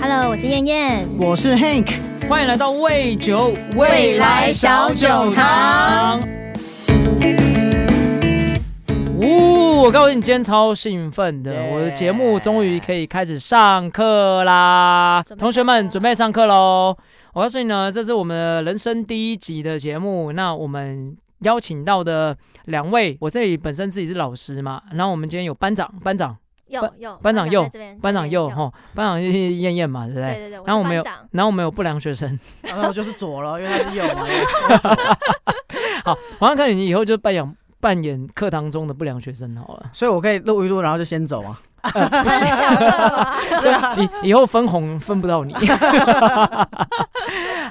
Hello，我是燕燕，我是 Hank，欢迎来到味酒未来小酒堂。呜，我告诉你，今天超兴奋的，yeah. 我的节目终于可以开始上课啦！同学们准备上课喽！我告诉你呢，这是我们的人生第一集的节目。那我们邀请到的两位，我这里本身自己是老师嘛，然后我们今天有班长，班长。班右班长右，班长右哈，班长就是燕燕嘛，对不对？对对对。然后我们有，然后我们有不良学生，然后就是左了，因为他是右嘛。好，王汉克，你以后就扮演扮演课堂中的不良学生好了。所以我可以录一录，然后就先走啊。呃、不行，对啊，以以后分红分不到你。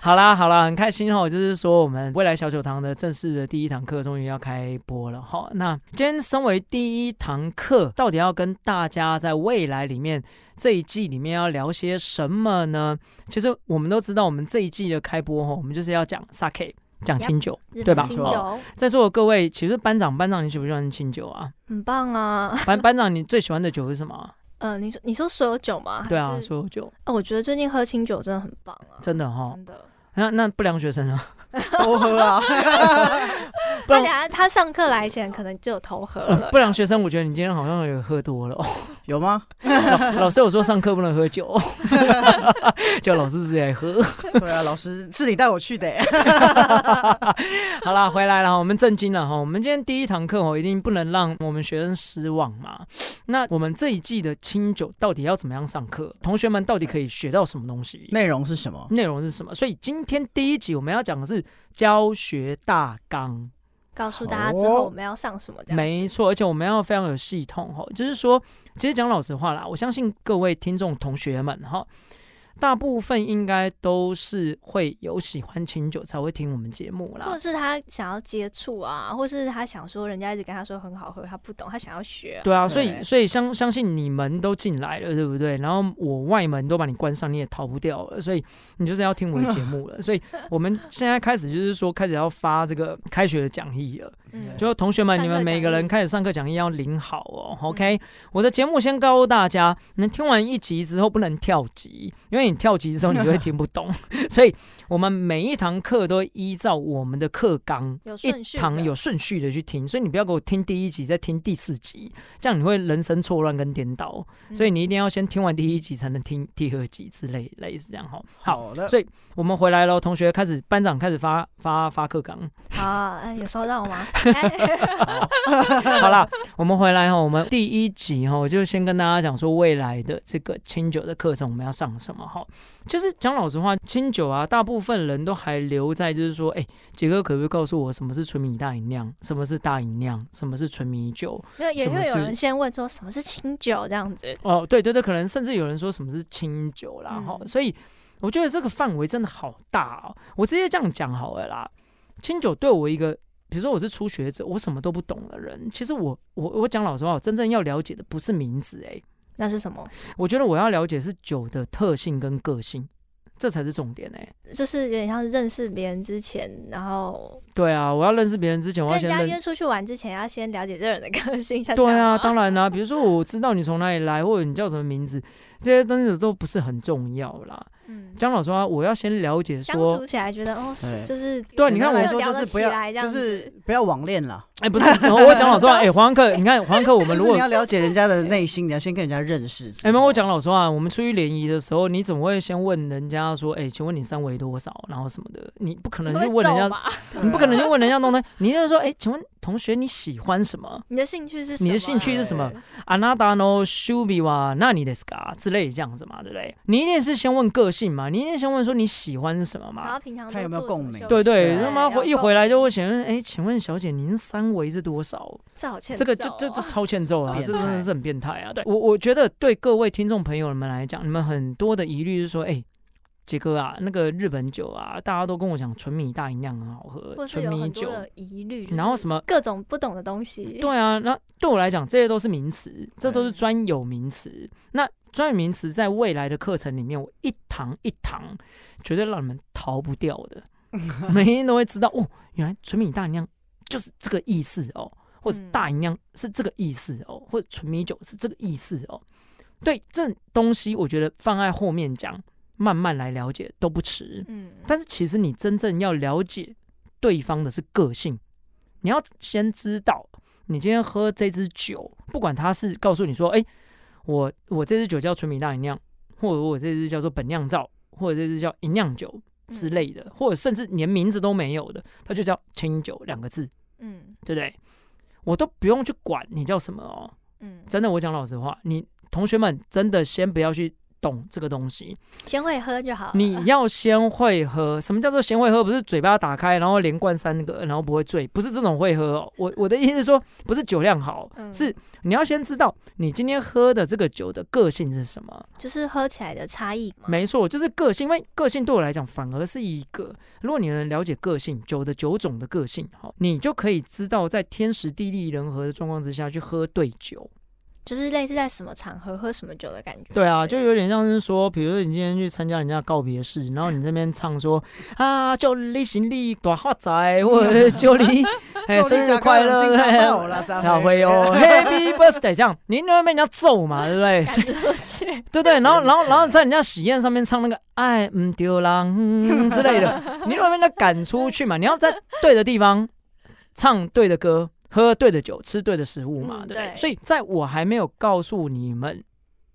好啦好啦，很开心哦，就是说我们未来小酒堂的正式的第一堂课终于要开播了哈。那今天身为第一堂课，到底要跟大家在未来里面这一季里面要聊些什么呢？其实我们都知道，我们这一季的开播哈，我们就是要讲 Sake。讲清酒，对吧？清酒，在座的各位，其实班长，班长，你喜不喜欢清酒啊？很棒啊！班班长，你最喜欢的酒是什么？呃，你说你说所有酒吗？对啊，所有酒。哦，我觉得最近喝清酒真的很棒啊！真的哈，真的。那那不良学生呢？都喝啊！不然等下他上课来前可能就有偷喝了。不良学生，我觉得你今天好像有喝多了哦。有吗？老师有说上课不能喝酒，叫老师自己来喝。对啊，老师是你带我去的。好了，回来了，我们震惊了哈。我们今天第一堂课哦，一定不能让我们学生失望嘛。那我们这一季的清酒到底要怎么样上课？同学们到底可以学到什么东西？内容是什么？内容是什么？所以今天第一集我们要讲的是教学大纲。告诉大家之后我们要上什么？没错，而且我们要非常有系统哈，就是说，其实讲老实话啦，我相信各位听众同学们哈。大部分应该都是会有喜欢清酒才会听我们节目啦，或者是他想要接触啊，或是他想说人家一直跟他说很好喝，他不懂，他想要学啊。对啊，所以所以相相信你们都进来了，对不对？然后我外门都把你关上，你也逃不掉了，所以你就是要听我的节目了。所以我们现在开始就是说开始要发这个开学的讲义了。就同学们，你们每个人开始上课讲义要领好哦。OK，我的节目先告诉大家，能听完一集之后不能跳级，因为你跳级之后你就会听不懂。所以我们每一堂课都依照我们的课纲，一堂有顺序的去听。所以你不要给我听第一集再听第四集，这样你会人生错乱跟颠倒。所以你一定要先听完第一集才能听第二集之类类似这样哈。好的，所以我们回来喽，同学开始，班长开始发发发课纲。好，有收到吗？好了，我们回来哈。我们第一集哈，我就先跟大家讲说未来的这个清酒的课程，我们要上什么哈。就是讲老实话，清酒啊，大部分人都还留在就是说，哎、欸，杰哥可不可以告诉我什么是纯米大饮酿，什么是大饮酿，什么是纯米酒？没有，也会有人先问说什么是清酒这样子。哦，对对对，可能甚至有人说什么是清酒啦哈、嗯。所以我觉得这个范围真的好大哦。我直接这样讲好了啦，清酒对我一个。比如说我是初学者，我什么都不懂的人，其实我我我讲老实话，我真正要了解的不是名字，欸，哎，那是什么？我觉得我要了解是酒的特性跟个性，这才是重点，欸，哎，就是有点像是认识别人之前，然后对啊，我要认识别人之前，我要先跟人家约出去玩之前，要先了解这人的个性。对啊，当然啦，啊，比如说我知道你从哪里来，或者你叫什么名字，这些东西都不是很重要啦。嗯，江老师说，我要先了解说，相处起来觉得哦，就是对，你看我说就是不要，就是不要网恋了。哎，不是，我讲老实话，哎，黄课，你看黄课，我们如果你要了解人家的内心，你要先跟人家认识。哎，没有，我讲老实话，我们出去联谊的时候，你怎么会先问人家说，哎，请问你三围多少，然后什么的？你不可能去问人家，你不可能去问人家东西，你就是说，哎，请问同学你喜欢什么？你的兴趣是什么？你的兴趣是什么？あなたの趣味は何ですか之类这样子嘛，对不对？你一定是先问个 性嘛，你一定先问说你喜欢什么嘛？然后平常看有没有共鸣。对对，他妈一回来就会想问，哎，请问小姐您三围是多少？这好欠，这个这这这超欠揍啊！这个真的是很变态啊！对我我觉得对各位听众朋友们来讲，你们很多的疑虑是说，哎，杰哥啊，那个日本酒啊，大家都跟我讲纯米大吟酿很好喝，纯米酒疑虑，然后什么各种不懂的东西。对啊，那对我来讲，这些都是名词，这都是专有名词。那专有名词在未来的课程里面，我一堂一堂绝对让你们逃不掉的，每天都会知道哦，原来纯米大吟酿就是这个意思哦。或者大吟酿是这个意思哦，或者纯米酒是这个意思哦，对，这东西我觉得放在后面讲，慢慢来了解都不迟。嗯，但是其实你真正要了解对方的是个性，你要先知道，你今天喝这支酒，不管他是告诉你说，哎，我我这支酒叫纯米大吟酿，或者我这支叫做本酿造，或者这支叫吟酿酒之类的，或者甚至连名字都没有的，它就叫清酒两个字，嗯，对不对？我都不用去管你叫什么哦，嗯，真的，我讲老实话，你同学们真的先不要去。懂这个东西，先会喝就好。你要先会喝，什么叫做先会喝？不是嘴巴打开，然后连灌三个，然后不会醉，不是这种会喝哦。我我的意思是说，不是酒量好，嗯、是你要先知道你今天喝的这个酒的个性是什么，就是喝起来的差异。没错，就是个性。因为个性对我来讲，反而是一个，如果你能了解个性，酒的酒种的个性，好，你就可以知道在天时地利人和的状况之下去喝对酒。就是类似在什么场合喝什么酒的感觉。对啊，就有点像是说，比如说你今天去参加人家告别式，然后你这边唱说 啊，祝你新年大发财，或者祝你 哎 生日快乐，大会哦，Happy Birthday，这样你那边被人家揍嘛，对不对？对对，然后然后然后在人家喜宴上面唱那个爱唔丢郎之类的，你那边就赶出去嘛，你要在对的地方唱对的歌。喝对的酒，吃对的食物嘛，对不对？所以在我还没有告诉你们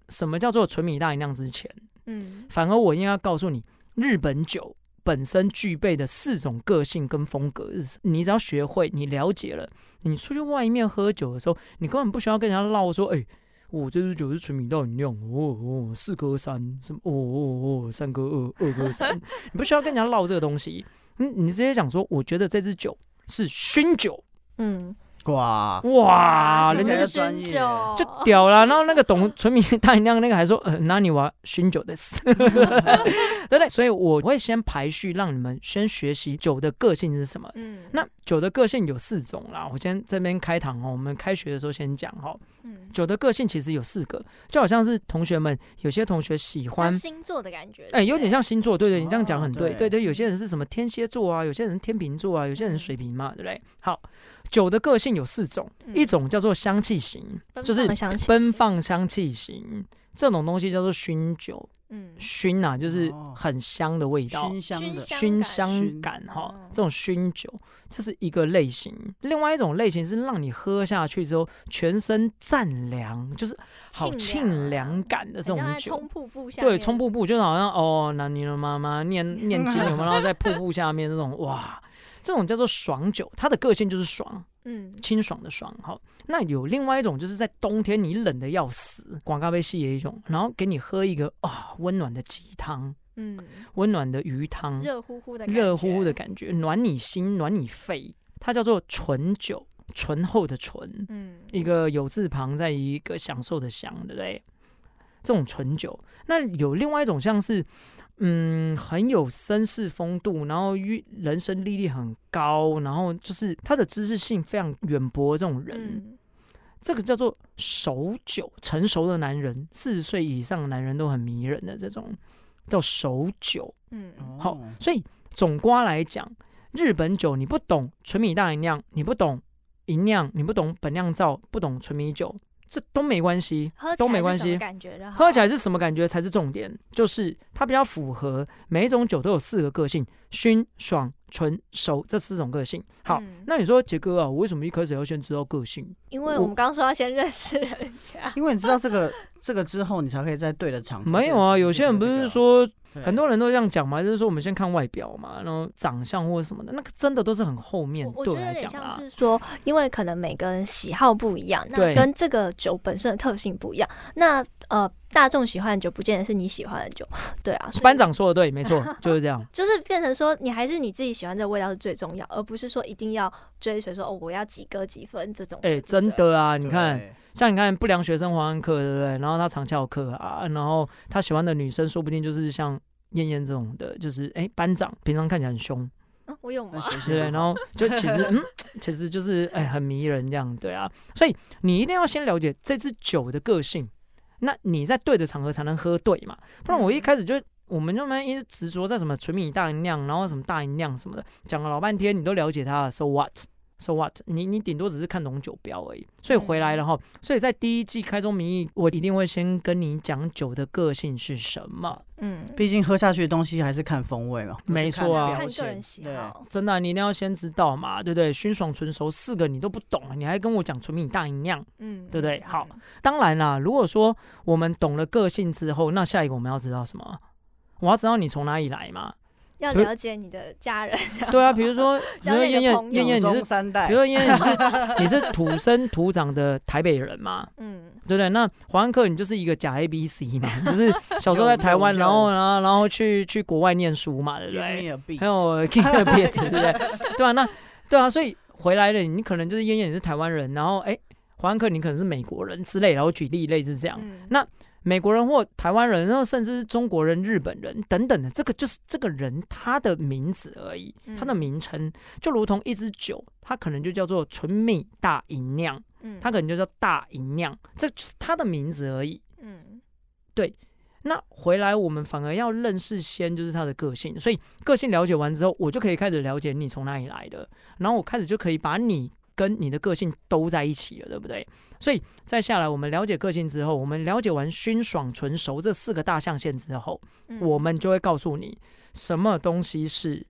什么叫做纯米大吟酿之前，嗯，反而我应该告诉你，日本酒本身具备的四种个性跟风格，你只要学会，你了解了，你出去外面喝酒的时候，你根本不需要跟人家唠说，哎，我这支酒是纯米大吟酿，哦哦，四哥三什么，哦哦哦，三哥二，二哥三，你不需要跟人家唠这个东西，你你直接讲说，我觉得这支酒是熏酒，嗯。哇哇，人家就专业就屌了。然后那个董纯明大吟酿那个还说，呃，那你玩熏酒的事，对不对？所以我会先排序，让你们先学习酒的个性是什么。嗯，那酒的个性有四种啦。我先这边开堂哦，我们开学的时候先讲哈。嗯，酒的个性其实有四个，就好像是同学们有些同学喜欢星座的感觉，哎，有点像星座。对对，你这样讲很对。哦、对对，有些人是什么天蝎座啊，有些人天秤座啊，有些人水瓶嘛，对不对？好。酒的个性有四种，嗯、一种叫做香气型，就是奔放香气型，这种东西叫做熏酒。嗯，薰啊，就是很香的味道，熏香的熏香感哈。这种熏酒，这是一个类型。另外一种类型是让你喝下去之后全身湛凉，就是好沁凉感的这种酒。冲瀑布下，对，冲瀑布就好像哦，男女的妈妈念念经有没有？然后在瀑布下面那种哇。这种叫做爽酒，它的个性就是爽，嗯，清爽的爽。好，那有另外一种，就是在冬天你冷的要死，广咖啡系也一种，然后给你喝一个啊温暖的鸡汤，嗯，温暖的鱼汤，热乎乎的，热乎乎的感觉，暖你心，暖你肺。它叫做醇酒，醇厚的醇，嗯，一个有字旁，在一个享受的享，对不对？这种醇酒，那有另外一种像是。嗯，很有绅士风度，然后人生历练很高，然后就是他的知识性非常远博。这种人，嗯、这个叫做熟酒，成熟的男人，四十岁以上的男人都很迷人的这种叫熟酒。嗯，好，所以总瓜来讲，日本酒你不懂纯米大吟酿，你不懂吟酿，你不懂本酿造，不懂纯米酒。这都没关系，都没关系。喝起来是什么感觉才是重点，就是它比较符合每一种酒都有四个个性：熏、爽、醇、熟这四种个性。好，嗯、那你说杰哥啊，我为什么一开始要先知道个性？因为我们刚刚说要先认识人家，因为你知道这个这个之后，你才可以在对的场合。没有啊，有些人不是说。很多人都这样讲嘛，就是说我们先看外表嘛，然后长相或者什么的，那个真的都是很后面。对我来讲啊，是说，因为可能每个人喜好不一样，那跟这个酒本身的特性不一样。那呃，大众喜欢的酒，不见得是你喜欢的酒，对啊。班长说的对，没错，就是这样。就是变成说，你还是你自己喜欢这个味道是最重要，而不是说一定要追随说哦，我要几个几分这种。哎、欸，真的啊，你看。像你看不良学生黄安克，对不对？然后他常翘课啊，然后他喜欢的女生说不定就是像燕燕这种的，就是哎班长，平常看起来很凶，啊、我有吗？对，然后就其实 嗯，其实就是哎很迷人这样，对啊。所以你一定要先了解这支酒的个性，那你在对的场合才能喝对嘛。不然我一开始就我们就没一直执着在什么纯米大吟酿，然后什么大吟酿什么的，讲了老半天，你都了解它，so what？So what？你你顶多只是看懂酒标而已。所以回来了哈。所以在第一季开宗明义，我一定会先跟你讲酒的个性是什么。嗯，毕竟喝下去的东西还是看风味嘛。没错啊，看个人喜好。真的，你一定要先知道嘛，对不对？熏爽、醇熟四个你都不懂，你还跟我讲纯米大吟酿，嗯，对不对？好，当然啦，如果说我们懂了个性之后，那下一个我们要知道什么？我要知道你从哪里来嘛。要了解你的家人，对啊，比如说，比如说燕燕，燕燕你是，比如说燕燕你是，你是土生土长的台北人嘛，嗯，对不对？那黄安克你就是一个假 A B C 嘛，就是小时候在台湾，然后然后然后去去国外念书嘛，对不对？还有 King of Beat，对不对？对啊，那对啊，所以回来了，你可能就是燕燕你是台湾人，然后哎，黄安克你可能是美国人之类，然后举例类似这样，那。美国人或台湾人，然后甚至是中国人、日本人等等的，这个就是这个人他的名字而已，他的名称就如同一支酒，它可能就叫做纯米大吟酿，嗯，它可能就叫大吟酿，这就是他的名字而已，嗯，对。那回来我们反而要认识先就是他的个性，所以个性了解完之后，我就可以开始了解你从哪里来的，然后我开始就可以把你。跟你的个性都在一起了，对不对？所以再下来，我们了解个性之后，我们了解完熏爽、纯熟这四个大象限之后，嗯、我们就会告诉你什么东西是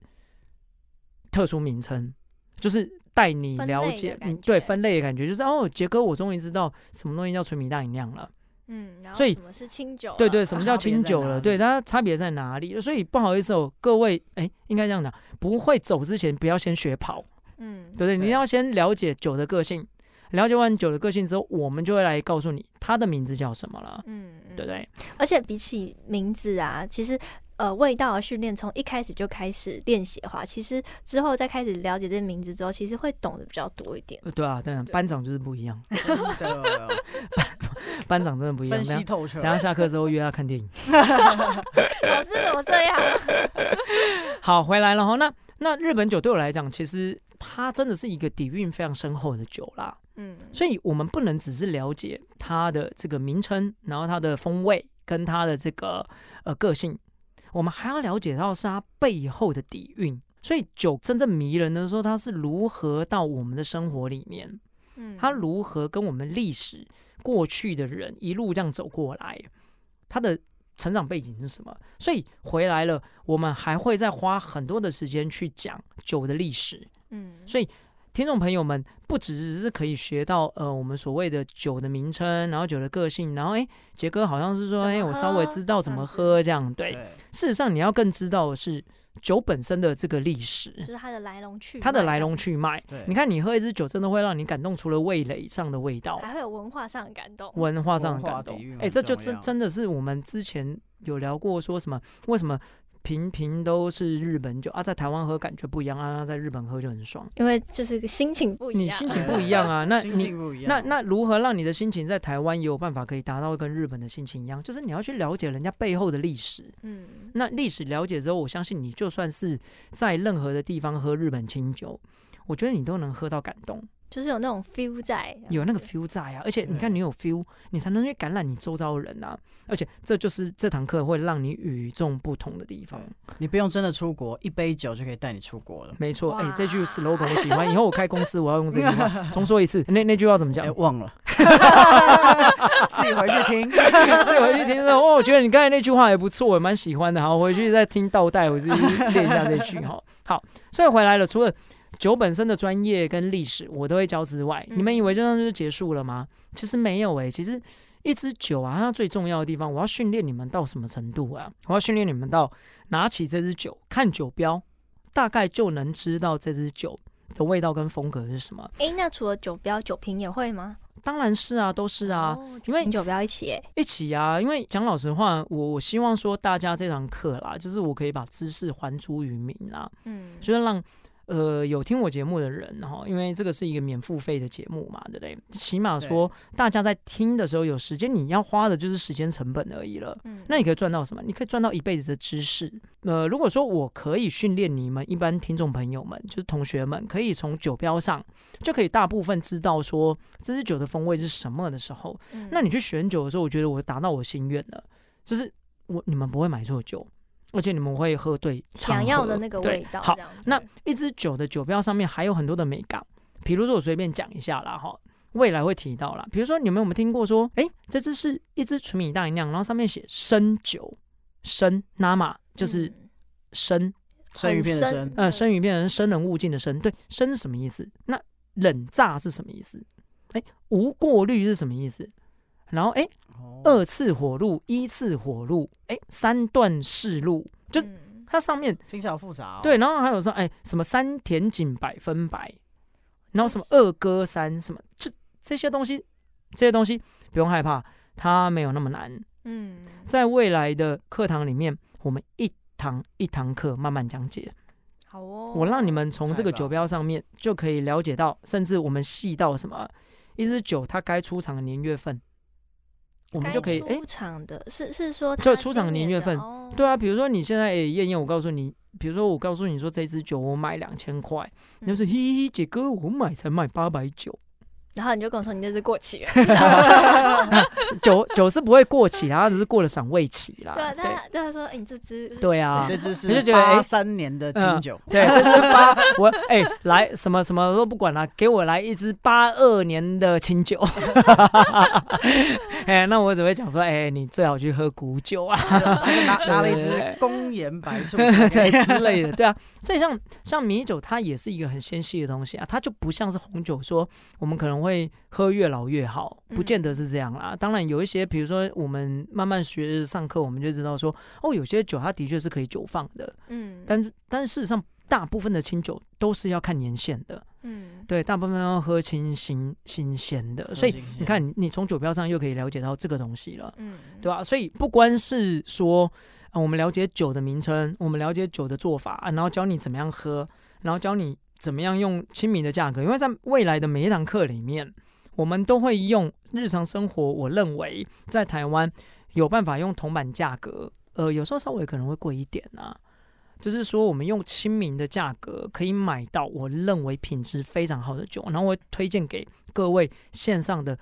特殊名称，就是带你了解，嗯，对，分类的感觉，就是哦，杰哥，我终于知道什么东西叫纯米大饮料了，嗯，所以什么是清酒？对对，什么叫清酒了？对，它差别在哪里？所以不好意思哦，各位，哎，应该这样讲，不会走之前，不要先学跑。嗯，对对，你要先了解酒的个性，了解完酒的个性之后，我们就会来告诉你它的名字叫什么了。嗯，对不对？而且比起名字啊，其实呃，味道的训练从一开始就开始练习的话，其实之后再开始了解这些名字之后，其实会懂得比较多一点。对啊，对啊，班长就是不一样。班班长真的不一样。分析透彻。等下下课之后约他看电影。老师怎么这样？好，回来了哈。那那日本酒对我来讲，其实。它真的是一个底蕴非常深厚的酒啦，嗯，所以我们不能只是了解它的这个名称，然后它的风味跟它的这个呃个性，我们还要了解到是它背后的底蕴。所以酒真正迷人的时候，它是如何到我们的生活里面，嗯，它如何跟我们历史过去的人一路这样走过来，它的。成长背景是什么？所以回来了，我们还会再花很多的时间去讲酒的历史。嗯，所以听众朋友们不只是可以学到呃我们所谓的酒的名称，然后酒的个性，然后哎，杰哥好像是说哎，我稍微知道怎么喝这样。对，事实上你要更知道的是。酒本身的这个历史，就是它的来龙去脉，它的来龙去脉。对，你看你喝一支酒，真的会让你感动，除了味蕾上的味道，还会有文化上的感动。文化上的感动，哎、欸，这就真真的是我们之前有聊过，说什么？为什么？瓶瓶都是日本酒啊，在台湾喝感觉不一样啊，在日本喝就很爽，因为就是个心情不一样。你心情不一样啊，那你那那如何让你的心情在台湾也有办法可以达到跟日本的心情一样？就是你要去了解人家背后的历史。嗯，那历史了解之后，我相信你就算是在任何的地方喝日本清酒，我觉得你都能喝到感动。就是有那种 feel 在，有那个 feel 在啊！而且你看，你有 feel，你才能去感染你周遭的人啊！而且这就是这堂课会让你与众不同的地方。你不用真的出国，一杯酒就可以带你出国了。没错，哎，这句 slogan 我喜欢，以后我开公司我要用这句话。重说一次，那那句话怎么讲？忘了，自己回去听，自己回去听。哦，我觉得你刚才那句话也不错，我蛮喜欢的。好，回去再听倒带，我自己练一下这句哈。好，所以回来了，除了。酒本身的专业跟历史，我都会教之外，你们以为就这样就结束了吗？其实没有诶、欸，其实一支酒啊，它最重要的地方，我要训练你们到什么程度啊？我要训练你们到拿起这支酒，看酒标，大概就能知道这支酒的味道跟风格是什么。诶、欸，那除了酒标，酒瓶也会吗？当然是啊，都是啊，哦、因为酒标一起诶，一起啊。因为讲老实话，我我希望说大家这堂课啦，就是我可以把知识还诸于民啦，嗯，就是让。呃，有听我节目的人哈，因为这个是一个免付费的节目嘛，对不对？起码说大家在听的时候有时间，你要花的就是时间成本而已了。嗯，那你可以赚到什么？你可以赚到一辈子的知识。呃，如果说我可以训练你们一般听众朋友们，就是同学们，可以从酒标上就可以大部分知道说这支酒的风味是什么的时候，嗯，那你去选酒的时候，我觉得我达到我心愿了，就是我你们不会买错酒。而且你们会喝对，想要的那个味道。好，那一支酒的酒标上面还有很多的美感，比如说我随便讲一下啦，哈，未来会提到啦。比如说你们有没有听过说，哎，这支是一支纯米大吟酿，然后上面写生酒，生 nama 就是生，生鱼片的生，嗯，生鱼片的生人勿近的生，对，生是什么意思？那冷榨是什么意思？哎，无过滤是什么意思？然后哎，二次火路、一次火路，哎，三段式路，就它上面听起来好复杂哦。对，然后还有说，哎，什么三田井百分百，然后什么二哥三，什么就这些东西，这些东西不用害怕，它没有那么难。嗯，在未来的课堂里面，我们一堂一堂课慢慢讲解。好哦，我让你们从这个酒标上面就可以了解到，甚至我们细到什么，一支酒它该出厂的年月份。我们就可以哎，出场的是是说就出厂年月份，对啊，比如说你现在哎，燕燕，我告诉你，比如说我告诉你说这支酒我买两千块，你就说嘿嘿，姐哥我买才买八百九。然后你就跟我说，你这是过期了，酒酒是不会过期然后只是过了赏味期啦。对，他对他说，哎，你这支对啊，这支是八三年的清酒，对，这支八我哎来什么什么都不管了，给我来一支八二年的清酒。哎，那我只会讲说，哎，你最好去喝古酒啊，拿拿了一支公研白醋，对之类的，对啊。所以像像米酒，它也是一个很纤细的东西啊，它就不像是红酒，说我们可能。会喝越老越好，不见得是这样啦。当然有一些，比如说我们慢慢学上课，我们就知道说，哦，有些酒它的确是可以久放的。嗯，但是但是事实上，大部分的清酒都是要看年限的。嗯，对，大部分要喝清新新鲜的。所以你看，你你从酒标上又可以了解到这个东西了。嗯，对吧？所以不光是说，我们了解酒的名称，我们了解酒的做法，然后教你怎么样喝，然后教你。怎么样用亲民的价格？因为在未来的每一堂课里面，我们都会用日常生活。我认为在台湾有办法用铜板价格，呃，有时候稍微可能会贵一点啊。就是说，我们用亲民的价格可以买到我认为品质非常好的酒，然后我会推荐给各位线上的。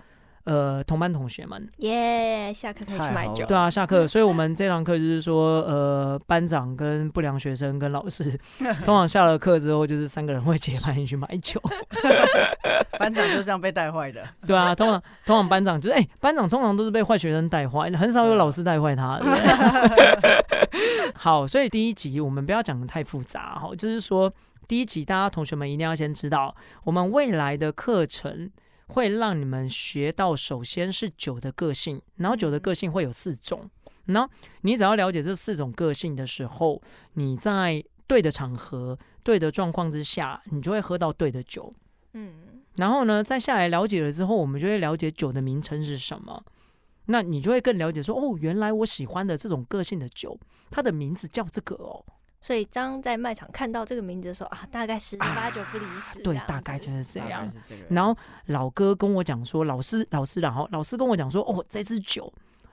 呃，同班同学们，耶，下课可以去买酒。对啊，下课，所以我们这堂课就是说，呃，班长跟不良学生跟老师，通常下了课之后，就是三个人会结伴去买酒。班长就是这样被带坏的。对啊，通常通常班长就是，哎、欸，班长通常都是被坏学生带坏，很少有老师带坏他。好，所以第一集我们不要讲的太复杂，哈，就是说第一集大家同学们一定要先知道，我们未来的课程。会让你们学到，首先是酒的个性，然后酒的个性会有四种，然后你只要了解这四种个性的时候，你在对的场合、对的状况之下，你就会喝到对的酒。嗯，然后呢，再下来了解了之后，我们就会了解酒的名称是什么，那你就会更了解说，哦，原来我喜欢的这种个性的酒，它的名字叫这个哦。所以当在卖场看到这个名字的时候啊，大概十之八九不离十。对，大概就是这样。然后老哥跟我讲说，老师，老师，然后老师跟我讲说，哦，这支酒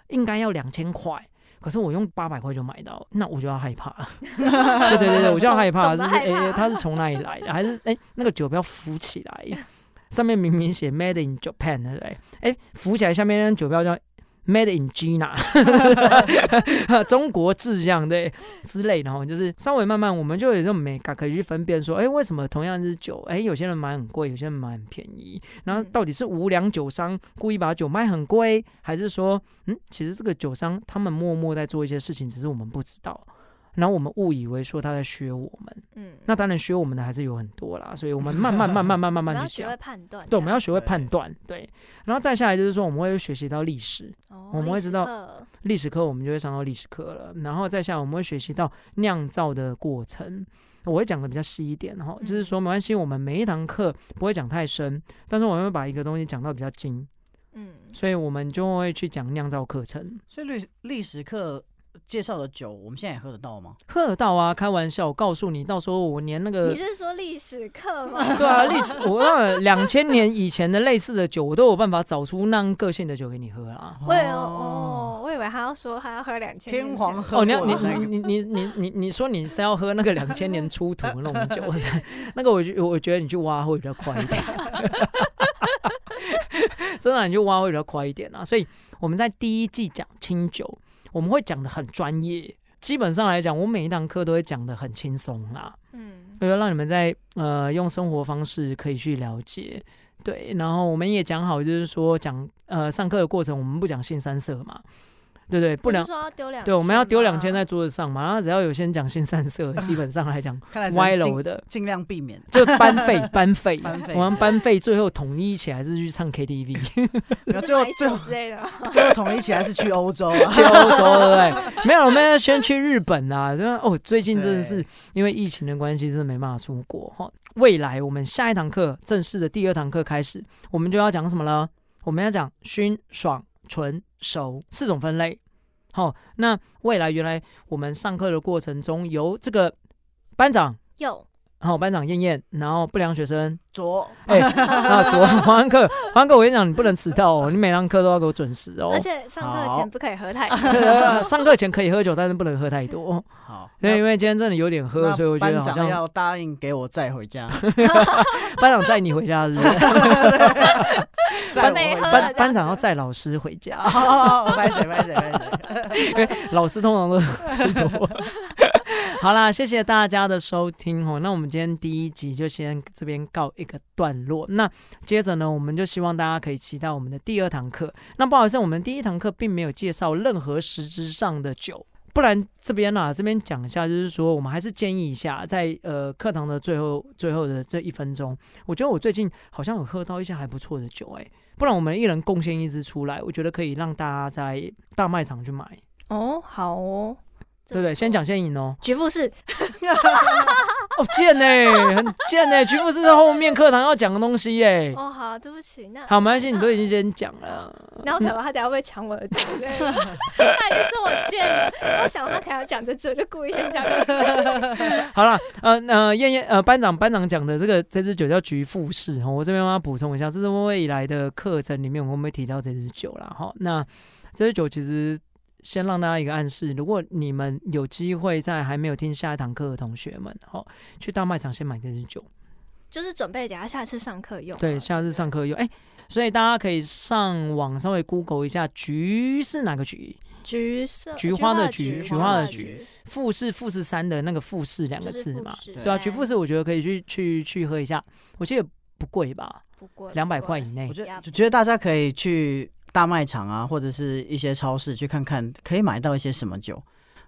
应该要两千块，可是我用八百块就买到，那我就要害怕。对对对对，我就要害怕，就是哎，它是从哪里来的？还是哎，那个酒标浮起来，上面明明写 Made in Japan，对不对？哎，浮起来下面那酒标叫。Made in China，中国制这样对之类的哈，就是稍微慢慢，我们就有这种美感可以去分辨说，哎、欸，为什么同样是酒，哎、欸，有些人买很贵，有些人买很便宜，然后到底是无良酒商故意把酒卖很贵，还是说，嗯，其实这个酒商他们默默在做一些事情，只是我们不知道。然后我们误以为说他在削我们，嗯，那当然学我们的还是有很多啦，所以我们慢慢慢慢慢慢慢去讲。判断，对，我们要学会判断，对。然后再下来就是说，我们会学习到历史，我们会知道历史课，我们就会上到历史课了。然后再下来，我们会学习到酿造的过程，我会讲的比较细一点。然后就是说，没关系，我们每一堂课不会讲太深，但是我们会把一个东西讲到比较精。嗯，所以我们就会去讲酿造课程。所以历历史课。介绍的酒，我们现在也喝得到吗？喝得到啊！开玩笑，我告诉你，到时候我连那个……你是说历史课吗？对啊，历史，我那两千年以前的类似的酒，我都有办法找出那样个性的酒给你喝啊。我以为哦，我以为他要说他要喝两千天皇喝哦，你要你你你你你你说你是要喝那个两千年出土的那种酒，那个我觉我觉得你去挖会比较快一点，真的你就挖会比较快一点啊。所以我们在第一季讲清酒。我们会讲的很专业，基本上来讲，我每一堂课都会讲的很轻松啦。嗯，我觉得让你们在呃用生活方式可以去了解。对，然后我们也讲好，就是说讲呃上课的过程，我们不讲性三色嘛。对对，不能说要丢两对，我们要丢两千在桌子上嘛，然后只要有先讲新三色，基本上来讲歪楼的。尽量避免，就班费 班费，我们班费最后统一起来是去唱 KTV，最后最后之类的，最后统一起来是去欧洲啊，去欧洲对不对？没有，我们要先去日本啊，哦，最近真的是因为疫情的关系，真的没办法出国。哈。未来我们下一堂课正式的第二堂课开始，我们就要讲什么了？我们要讲熏爽醇熟四种分类。好，那未来原来我们上课的过程中，由这个班长有，然后班长燕燕，然后不良学生左，哎，然后左黄安克，黄安克，我跟你讲，你不能迟到哦，你每堂课都要给我准时哦，而且上课前不可以喝太 多，上课前可以喝酒，但是不能喝太多。好，因为因为今天真的有点喝，所以我觉得好像要答应给我载回家，班长载你回家是不是？班班班长要载老师回家，拜谁拜谁拜谁，因为老师通常都 最多。好啦，谢谢大家的收听哦。那我们今天第一集就先这边告一个段落。那接着呢，我们就希望大家可以期待我们的第二堂课。那不好意思，我们第一堂课并没有介绍任何实质上的酒，不然这边呢、啊，这边讲一下，就是说我们还是建议一下，在呃课堂的最后最后的这一分钟，我觉得我最近好像有喝到一些还不错的酒，哎，不然我们一人贡献一支出来，我觉得可以让大家在大卖场去买。哦，好哦。对不对？先讲先赢哦。局副士，哦，贱呢，很贱呢。局副士在后面课堂要讲的东西耶。哦，好，对不起，那好，没关系，你都已经先讲了。然后想到他等下会抢我的嘴，他已经是我贱。我想他可能要讲这支，我就故意先讲这好了，呃呃，燕燕呃班长班长讲的这个这支酒叫局副士哈，我这边帮他补充一下，这是未来的课程里面我们会提到这支酒了哈。那这支酒其实。先让大家一个暗示，如果你们有机会在还没有听下一堂课的同学们，哦，去大卖场先买这支酒，就是准备等下下次上课用。对，下次上课用。哎、欸，所以大家可以上网稍微 Google 一下，橘是哪个橘？橘色，菊花的菊，菊花的菊。富士富士山的那个富士两个字嘛，对啊，菊富士我觉得可以去去去喝一下，我记得不贵吧？不贵，两百块以内。我觉得，就觉得大家可以去。大卖场啊，或者是一些超市去看看，可以买到一些什么酒，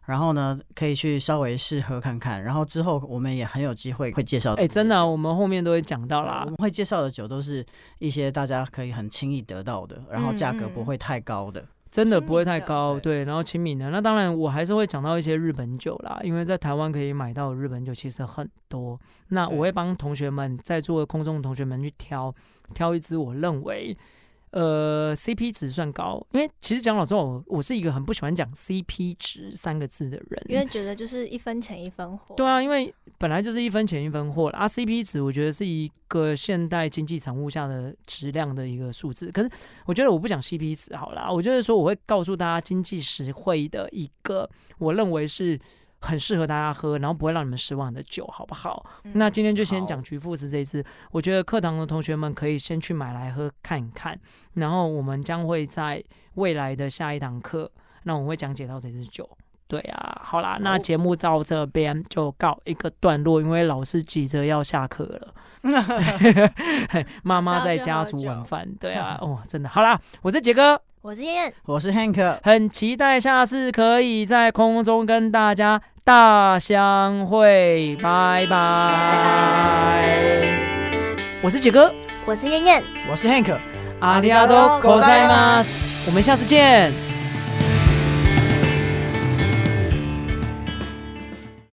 然后呢，可以去稍微试喝看看，然后之后我们也很有机会会介绍。哎、欸，真的、啊，我们后面都会讲到啦。我们会介绍的酒都是一些大家可以很轻易得到的，然后价格不会太高的，真的不会太高，对，然后亲民的。那当然，我还是会讲到一些日本酒啦，因为在台湾可以买到日本酒其实很多。那我会帮同学们在座的空中的同学们去挑挑一支我认为。呃，CP 值算高，因为其实讲老实话，我我是一个很不喜欢讲 CP 值三个字的人，因为觉得就是一分钱一分货。对啊，因为本来就是一分钱一分货了啊。CP 值我觉得是一个现代经济产物下的质量的一个数字，可是我觉得我不讲 CP 值好了，我就是说我会告诉大家经济实惠的一个，我认为是。很适合大家喝，然后不会让你们失望的酒，好不好？嗯、那今天就先讲橘富士这一支，我觉得课堂的同学们可以先去买来喝看一看，然后我们将会在未来的下一堂课，那我们会讲解到这支酒。对啊，好啦，那节目到这边就告一个段落，因为老师急着要下课了，妈妈在家煮晚饭。对啊，哦，真的，好啦，我是杰哥。我是燕燕，我是 Hank，很期待下次可以在空中跟大家大相会，拜拜。我是杰哥，我是燕燕，我是 Hank，阿里阿多，口塞马斯，我们下次见。